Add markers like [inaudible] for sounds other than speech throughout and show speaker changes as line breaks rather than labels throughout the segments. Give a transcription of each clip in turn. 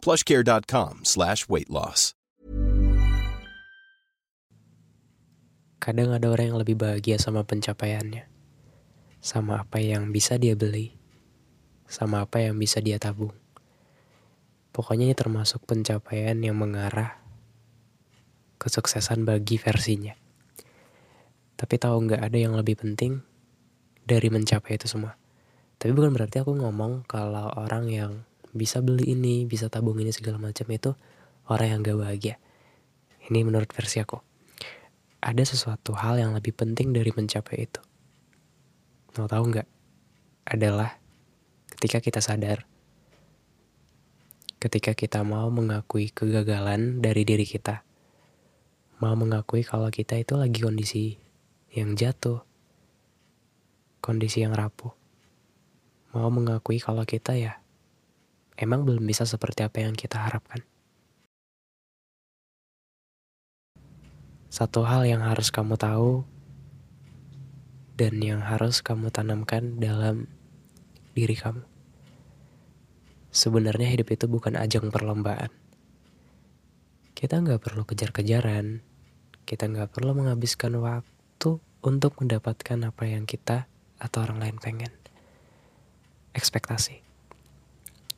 plushcare.com slash weight loss.
Kadang ada orang yang lebih bahagia sama pencapaiannya. Sama apa yang bisa dia beli. Sama apa yang bisa dia tabung. Pokoknya ini termasuk pencapaian yang mengarah kesuksesan bagi versinya. Tapi tahu nggak ada yang lebih penting dari mencapai itu semua. Tapi bukan berarti aku ngomong kalau orang yang bisa beli ini, bisa tabung ini segala macam itu orang yang gak bahagia. Ini menurut versi aku. Ada sesuatu hal yang lebih penting dari mencapai itu. Mau tahu nggak? Adalah ketika kita sadar, ketika kita mau mengakui kegagalan dari diri kita, mau mengakui kalau kita itu lagi kondisi yang jatuh, kondisi yang rapuh, mau mengakui kalau kita ya emang belum bisa seperti apa yang kita harapkan. Satu hal yang harus kamu tahu dan yang harus kamu tanamkan dalam diri kamu. Sebenarnya hidup itu bukan ajang perlombaan. Kita nggak perlu kejar-kejaran, kita nggak perlu menghabiskan waktu untuk mendapatkan apa yang kita atau orang lain pengen. Ekspektasi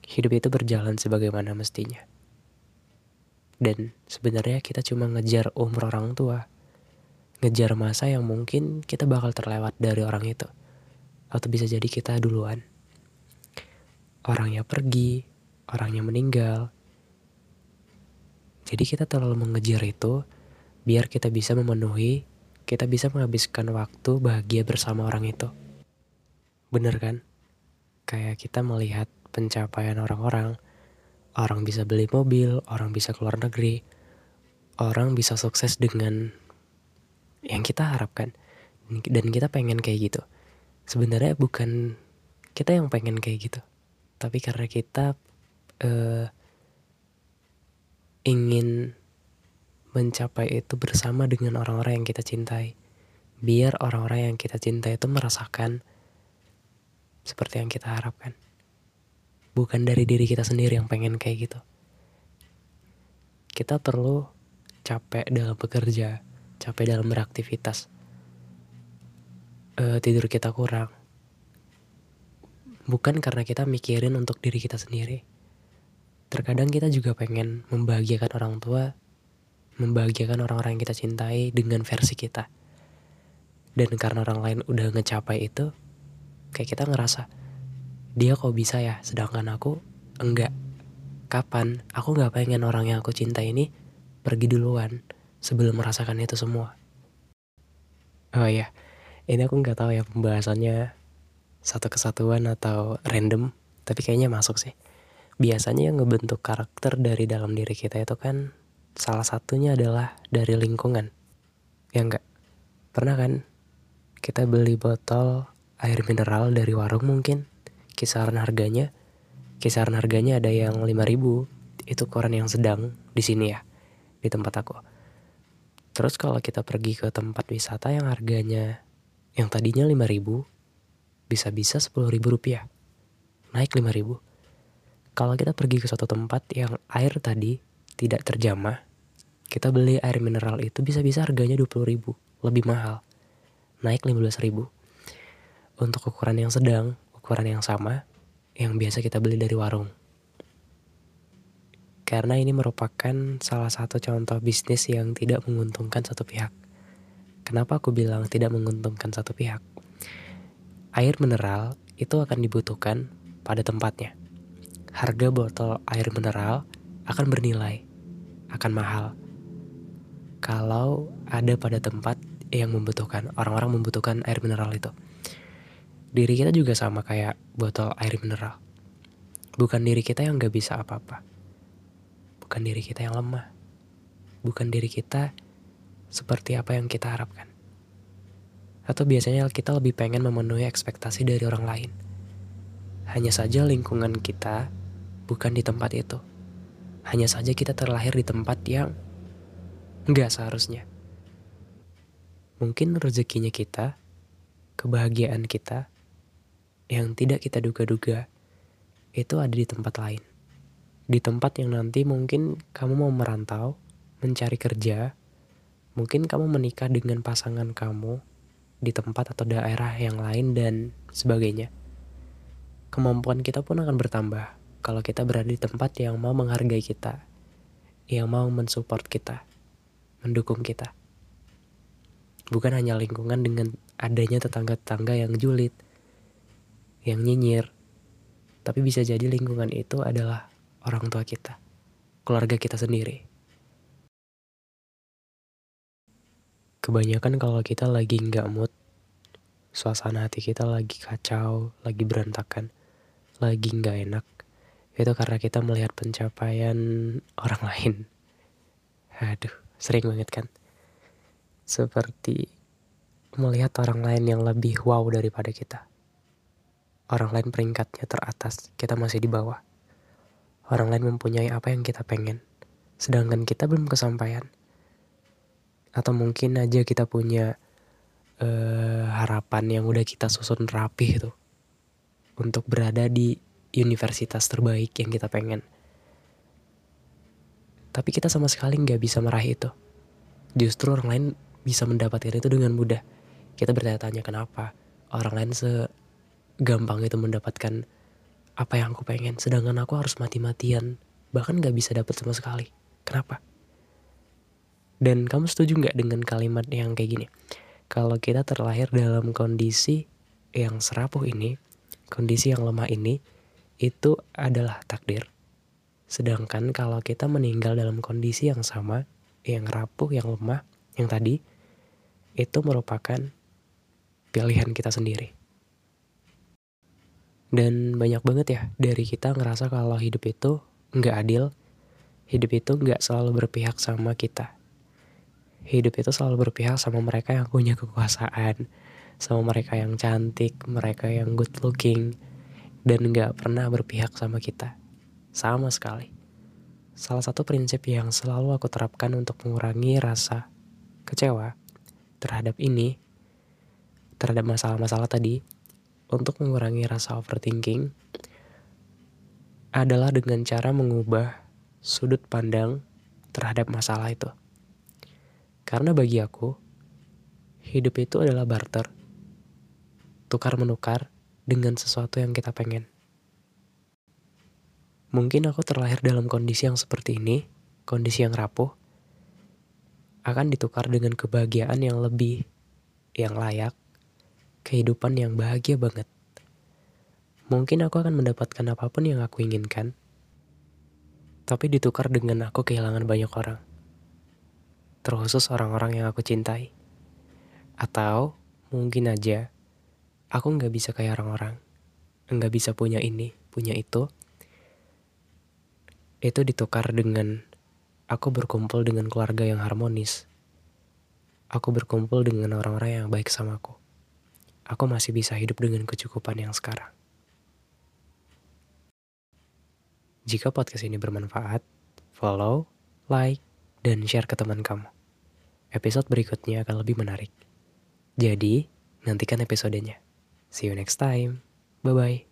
hidup itu berjalan sebagaimana mestinya. Dan sebenarnya kita cuma ngejar umur orang tua. Ngejar masa yang mungkin kita bakal terlewat dari orang itu. Atau bisa jadi kita duluan. Orangnya pergi, orangnya meninggal. Jadi kita terlalu mengejar itu biar kita bisa memenuhi, kita bisa menghabiskan waktu bahagia bersama orang itu. Bener kan? Kayak kita melihat pencapaian orang-orang. Orang bisa beli mobil, orang bisa keluar negeri, orang bisa sukses dengan yang kita harapkan. Dan kita pengen kayak gitu. Sebenarnya bukan kita yang pengen kayak gitu. Tapi karena kita uh, ingin mencapai itu bersama dengan orang-orang yang kita cintai. Biar orang-orang yang kita cintai itu merasakan seperti yang kita harapkan bukan dari diri kita sendiri yang pengen kayak gitu. Kita perlu capek dalam bekerja, capek dalam beraktivitas. Uh, tidur kita kurang. Bukan karena kita mikirin untuk diri kita sendiri. Terkadang kita juga pengen membahagiakan orang tua, membahagiakan orang-orang yang kita cintai dengan versi kita. Dan karena orang lain udah ngecapai itu, kayak kita ngerasa, dia kok bisa ya? Sedangkan aku enggak. Kapan? Aku nggak pengen orang yang aku cinta ini pergi duluan sebelum merasakan itu semua. Oh iya ini aku nggak tahu ya pembahasannya satu kesatuan atau random tapi kayaknya masuk sih. Biasanya yang ngebentuk karakter dari dalam diri kita itu kan salah satunya adalah dari lingkungan. Ya enggak pernah kan kita beli botol air mineral dari warung mungkin kisaran harganya kisaran harganya ada yang 5000 itu koran yang sedang di sini ya di tempat aku. Terus kalau kita pergi ke tempat wisata yang harganya yang tadinya 5000 bisa-bisa 10.000 rupiah. Naik 5000 kalau kita pergi ke suatu tempat yang air tadi tidak terjamah kita beli air mineral itu bisa-bisa harganya 20.000 lebih mahal. Naik 15.000 untuk ukuran yang sedang ukuran yang sama yang biasa kita beli dari warung. Karena ini merupakan salah satu contoh bisnis yang tidak menguntungkan satu pihak. Kenapa aku bilang tidak menguntungkan satu pihak? Air mineral itu akan dibutuhkan pada tempatnya. Harga botol air mineral akan bernilai, akan mahal. Kalau ada pada tempat yang membutuhkan, orang-orang membutuhkan air mineral itu diri kita juga sama kayak botol air mineral. Bukan diri kita yang gak bisa apa-apa. Bukan diri kita yang lemah. bukan diri kita seperti apa yang kita harapkan. Atau biasanya kita lebih pengen memenuhi ekspektasi dari orang lain. Hanya saja lingkungan kita bukan di tempat itu. Hanya saja kita terlahir di tempat yang nggak seharusnya. Mungkin rezekinya kita, kebahagiaan kita, yang tidak kita duga-duga, itu ada di tempat lain. Di tempat yang nanti mungkin kamu mau merantau, mencari kerja, mungkin kamu menikah dengan pasangan kamu di tempat atau daerah yang lain dan sebagainya. Kemampuan kita pun akan bertambah kalau kita berada di tempat yang mau menghargai kita, yang mau mensupport kita, mendukung kita. Bukan hanya lingkungan dengan adanya tetangga-tetangga yang julid, yang nyinyir, tapi bisa jadi lingkungan itu adalah orang tua kita, keluarga kita sendiri. Kebanyakan kalau kita lagi nggak mood, suasana hati kita lagi kacau, lagi berantakan, lagi nggak enak, itu karena kita melihat pencapaian orang [laughs] lain. Aduh, sering banget kan. Seperti melihat orang lain yang lebih wow daripada kita. Orang lain peringkatnya teratas, kita masih di bawah. Orang lain mempunyai apa yang kita pengen, sedangkan kita belum kesampaian. Atau mungkin aja kita punya uh, harapan yang udah kita susun rapi itu untuk berada di universitas terbaik yang kita pengen. Tapi kita sama sekali nggak bisa meraih itu. Justru orang lain bisa mendapatkan itu dengan mudah. Kita bertanya-tanya kenapa orang lain segampang itu mendapatkan apa yang aku pengen. Sedangkan aku harus mati-matian. Bahkan nggak bisa dapat sama sekali. Kenapa? Dan kamu setuju nggak dengan kalimat yang kayak gini? Kalau kita terlahir dalam kondisi yang serapuh ini, kondisi yang lemah ini, itu adalah takdir. Sedangkan kalau kita meninggal dalam kondisi yang sama, yang rapuh, yang lemah, yang tadi, itu merupakan pilihan kita sendiri. Dan banyak banget ya dari kita ngerasa kalau hidup itu nggak adil, hidup itu nggak selalu berpihak sama kita. Hidup itu selalu berpihak sama mereka yang punya kekuasaan, sama mereka yang cantik, mereka yang good looking, dan gak pernah berpihak sama kita. Sama sekali. Salah satu prinsip yang selalu aku terapkan untuk mengurangi rasa kecewa terhadap ini, terhadap masalah-masalah tadi, untuk mengurangi rasa overthinking, adalah dengan cara mengubah sudut pandang terhadap masalah itu. Karena bagi aku, hidup itu adalah barter, tukar menukar dengan sesuatu yang kita pengen. Mungkin aku terlahir dalam kondisi yang seperti ini, kondisi yang rapuh, akan ditukar dengan kebahagiaan yang lebih, yang layak, kehidupan yang bahagia banget. Mungkin aku akan mendapatkan apa pun yang aku inginkan, tapi ditukar dengan aku kehilangan banyak orang. Terkhusus orang-orang yang aku cintai. Atau mungkin aja aku nggak bisa kayak orang-orang nggak bisa punya ini punya itu itu ditukar dengan aku berkumpul dengan keluarga yang harmonis aku berkumpul dengan orang-orang yang baik sama aku aku masih bisa hidup dengan kecukupan yang sekarang. Jika podcast ini bermanfaat follow like dan share ke teman kamu. Episode berikutnya akan lebih menarik. Jadi nantikan episodenya. See you next time. Bye